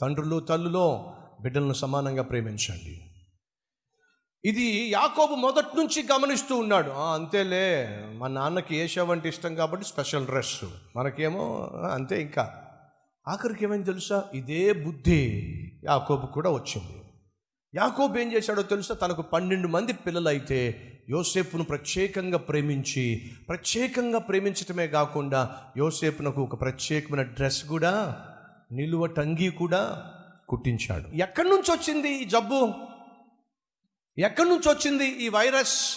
తండ్రులు తల్లులో బిడ్డలను సమానంగా ప్రేమించండి. ఇది యాకోబు మొదటి నుంచి గమనిస్తూ ఉన్నాడు. అంతేలే మా నాన్నకి ఏషావ్ అంటే ఇష్టం కాబట్టి స్పెషల్ డ్రెస్. మనకేమో అంతే ఇంకా. ఆఖరికి ఏమైంది తెలుసా? ఇదే బుద్ధి యాకోబు కూడా వచ్చింది. యాకోబు ఏం చేశాడో తెలుసా? తనకు పన్నెండు మంది పిల్లలైతే యోసేపును ప్రత్యేకంగా ప్రేమించి ప్రత్యేకంగా ప్రేమించటమే కాకుండా యోసేపునకు ఒక ప్రత్యేకమైన డ్రెస్ కూడా నిలువ టంగి కూడా కుట్టించాడు. ఎక్కడి నుంచి వచ్చింది ఈ జబ్బు? ఎక్కడి నుంచి వచ్చింది ఈ వైరస్?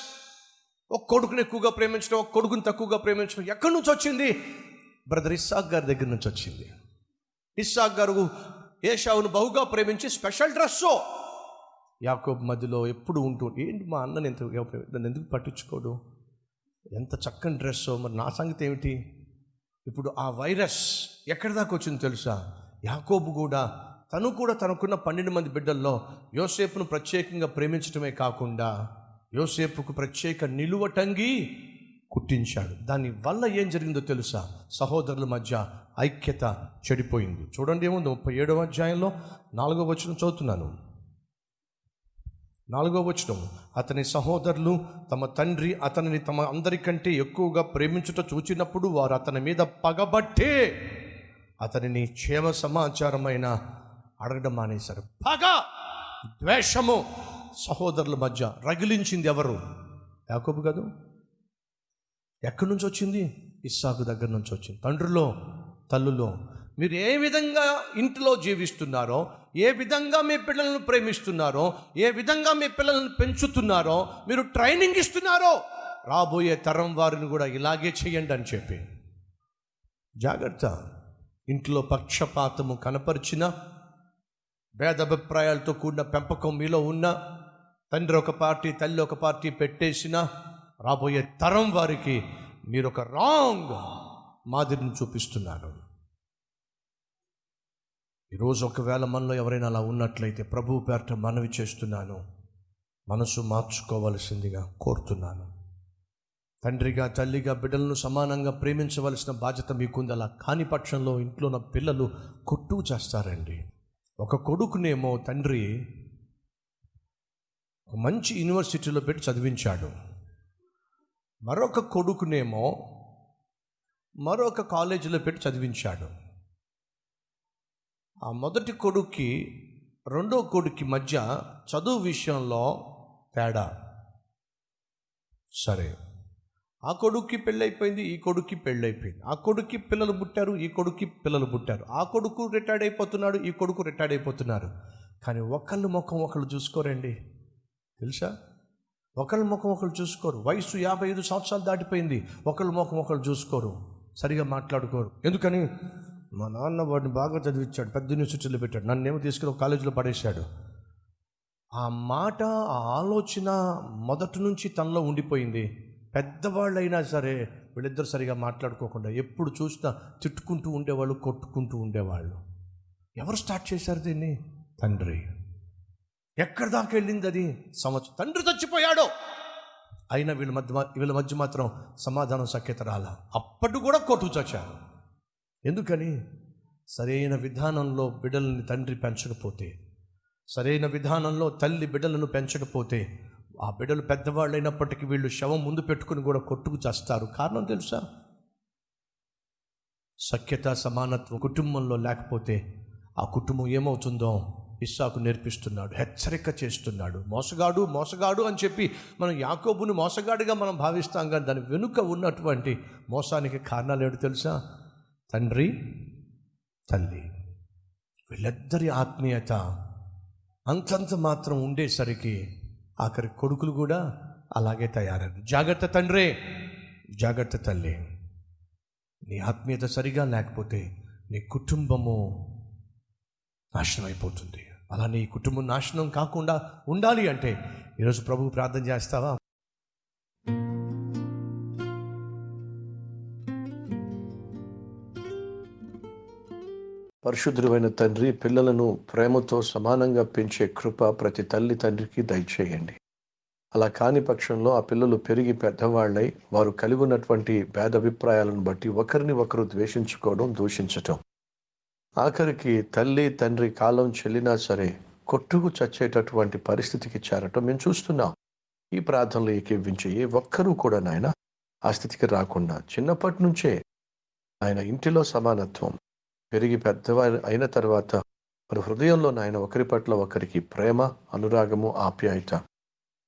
ఒక కొడుకుని ఎక్కువగా ప్రేమించడం ఒక కొడుకుని తక్కువగా ప్రేమించడం ఎక్కడి నుంచి వచ్చింది? బ్రదర్ ఇస్సాక్ గారి దగ్గర నుంచి వచ్చింది. ఇస్సాక్ గారు ఏషావును బహుగా ప్రేమించి స్పెషల్ డ్రెస్సో యాకోబ్ మధ్యలో ఎప్పుడు ఉంటూ ఏంటి మా అన్నని ఎంత నన్ను ఎందుకు పట్టించుకోడు? ఎంత చక్కని డ్రెస్సో మరి నా సంగతి ఏమిటి? ఇప్పుడు ఆ వైరస్ ఎక్కడి దాకా వచ్చింది తెలుసా? యాకోబు కూడా తను కూడా తనకున్న పన్నెండు మంది బిడ్డల్లో యోసేపును ప్రత్యేకంగా ప్రేమించడమే కాకుండా యోసేపుకు ప్రత్యేక నిలువటంగి కుట్టించాడు. దాని వల్ల ఏం జరిగిందో తెలుసా? సహోదరుల మధ్య ఐక్యత చెడిపోయింది. చూడండి ఏముంది? ముప్పై ఏడవ అధ్యాయంలో నాలుగో వచనం చదువుతున్నాను. నాలుగో వచనం అతని సహోదరులు తమ తండ్రి అతనిని తమ అందరికంటే ఎక్కువగా ప్రేమించుట చూచినప్పుడు వారు అతని మీద పగబట్టే అతనిని క్షేమ సమాచారమైన అడగడం మానేశారు. పగ ద్వేషము సహోదరుల మధ్య రగిలించింది ఎవరు? యాకోబు కాదు. ఎక్కడి నుంచి వచ్చింది? ఇస్సాకు దగ్గర నుంచి వచ్చింది. తండ్రిలో తల్లులో. మీరు ఏ విధంగా ఇంటిలో జీవిస్తున్నారో ఏ విధంగా మీ పిల్లలను ప్రేమిస్తున్నారో ఏ విధంగా మీ పిల్లలను పెంచుతున్నారో మీరు ట్రైనింగ్ ఇస్తున్నారో రాబోయే తరం వారిని కూడా ఇలాగే చేయండి అని చెప్పి. జాగ్రత్త. ఇంట్లో పక్షపాతము కనపరిచిన భేదాభిప్రాయాలతో కూడిన పెంపకం మీలో ఉన్న తండ్రి ఒక పార్టీ తల్లి ఒక పార్టీ పెట్టేసిన రాబోయే తరం వారికి మీరు ఒక రాంగ్ మాదిరిని చూపిస్తున్నారు ఈరోజు ఒకవేళ మనలో ఎవరైనా అలా ఉన్నట్లయితే ప్రభువు పేరట మనవి చేస్తున్నాను. మనసు మార్చుకోవలసిందిగా కోరుతున్నాను. తండ్రిగా తల్లిగా బిడ్డలను సమానంగా ప్రేమించవలసిన బాధ్యత మీకుంది అలా కాని పక్షంలో ఇంట్లో ఉన్న పిల్లలు కొట్టు చేస్తారండి. ఒక కొడుకునేమో తండ్రి ఒక మంచి యూనివర్సిటీలో పెట్టి చదివించాడు. మరొక కొడుకునేమో మరొక కాలేజీలో పెట్టి చదివించాడు. ఆ మొదటి కొడుక్కి రెండో కొడుక్కి మధ్య చదువు విషయంలో తేడా? సరే. ఆ కొడుక్కి పెళ్ళైపోయింది ఈ కొడుక్కి పెళ్ళైపోయింది. ఆ కొడుక్కి పిల్లలు పుట్టారు ఈ కొడుక్కి పిల్లలు పుట్టారు. ఆ కొడుకు రిటైర్డ్ అయిపోతున్నాడు ఈ కొడుకు రిటైర్డ్ అయిపోతున్నారు. కానీ ఒకళ్ళు ముఖం ఒకళ్ళు చూసుకోరండి. తెలుసా? ఒకళ్ళ ముఖం ఒకళ్ళు చూసుకోరు. వయసు యాభై ఐదు సంవత్సరాలు దాటిపోయింది. ఒకళ్ళ ముఖం ఒకళ్ళు చూసుకోరు. సరిగా మాట్లాడుకోరు. ఎందుకని? మా నాన్న వాడిని బాగా చదివించాడు పెద్ద యూనివర్సిటీలో పెట్టాడు. నన్నేమో తీసుకుని ఒక కాలేజీలో పడేశాడు. ఆ మాట ఆ ఆలోచన మొదటి నుంచి తనలో ఉండిపోయింది. పెద్దవాళ్ళైనా సరే వీళ్ళిద్దరు సరిగా మాట్లాడుకోకుండా ఎప్పుడు చూసినా తిట్టుకుంటూ ఉండేవాళ్ళు కొట్టుకుంటూ ఉండేవాళ్ళు. ఎవరు స్టార్ట్ చేశారు దీన్ని? తండ్రి. ఎక్కడి దాకా వెళ్ళింది అది? సంవత్సరం తండ్రి చచ్చిపోయాడు. అయినా వీళ్ళ మధ్య వీళ్ళ మధ్య మాత్రం సమాధానం సఖ్యత రాలా. అప్పటి కూడా కొట్టు చచ్చారు. ఎందుకని? సరైన విధానంలో బిడ్డలని తండ్రి పెంచకపోతే సరైన విధానంలో తల్లి బిడ్డలను పెంచకపోతే ఆ బిడ్డలు పెద్దవాళ్ళు అయినప్పటికీ వీళ్ళు శవం ముందు పెట్టుకుని కూడా కొట్టుకు చేస్తారు. కారణం తెలుసా? సఖ్యత సమానత్వం కుటుంబంలో లేకపోతే ఆ కుటుంబం ఏమవుతుందో ఇస్సాకు నేర్పిస్తున్నాడు హెచ్చరిక చేస్తున్నాడు. మోసగాడు మోసగాడు అని చెప్పి మనం యాకోబుని మోసగాడిగా మనం భావిస్తాం కానీ దాని వెనుక ఉన్నటువంటి మోసానికి కారణాలు ఏడు తెలుసా? తండ్రి తల్లి వీళ్ళిద్దరి ఆత్మీయత అంతంత మాత్రం ఉండేసరికి ఆఖరి కొడుకులు కూడా అలాగే తయారయ్యారు. జాగ్రత్త తండ్రే జాగ్రత్త తల్లి. నీ ఆత్మీయత సరిగా లేకపోతే నీ కుటుంబము నాశనం అయిపోతుంది అలా నీ కుటుంబం నాశనం కాకుండా ఉండాలి అంటే ఈరోజు ప్రభు ప్రార్థన చేస్తావా? పరిశుద్ధుడైన తండ్రి పిల్లలను ప్రేమతో సమానంగా పెంచే కృప ప్రతి తల్లి తండ్రికి దయచేయండి. అలా కాని పక్షంలో ఆ పిల్లలు పెరిగి పెద్దవాళ్ళై వారు కలిగి ఉన్నటువంటి భేదాభిప్రాయాలను బట్టి ఒకరిని ఒకరు ద్వేషించుకోవడం దూషించటం. ఆఖరికి తల్లి తండ్రి కాలం చెల్లినా సరే కొట్టుకు చచ్చేటటువంటి పరిస్థితికి చేరటం మేము చూస్తున్నాం. ఈ ప్రార్థనలు ఏకీవించే ఏ ఒక్కరూ కూడా నాయన ఆ స్థితికి రాకుండా చిన్నప్పటి నుంచే ఆయన ఇంటిలో సమానత్వం పెరిగి పెద్దవారు అయిన తర్వాత మరి హృదయంలో నాయన ఒకరి పట్ల ఒకరికి ప్రేమ అనురాగము ఆప్యాయత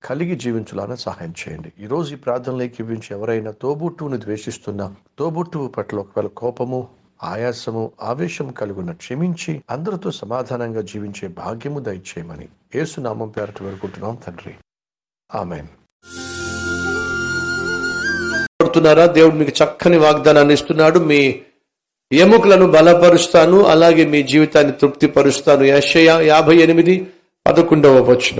కలిగి జీవించాలని సహాయం చేయండి. ఈరోజు ఈ ప్రార్థనలోకి ఇవ్వించి ఎవరైనా తోబుట్టువుని ద్వేషిస్తున్నా తోబుట్టువు పట్ల ఒకవేళ కోపము ఆయాసము ఆవేశం కలుగున క్షమించి అందరితో సమాధానంగా జీవించే భాగ్యము దయచేయమని ఏసునామం పేరట వేడుకుంటున్నాం తండ్రి. ఆమెన్. దేవుడు మీకు చక్కని వాగ్దానాన్ని ఇస్తున్నాడు. మీ ఎముకలను బలపరుస్తాను అలాగే మీ జీవితాన్ని తృప్తిపరుస్తాను. యెషయా యాభై ఎనిమిది పదకొండవ వచనం.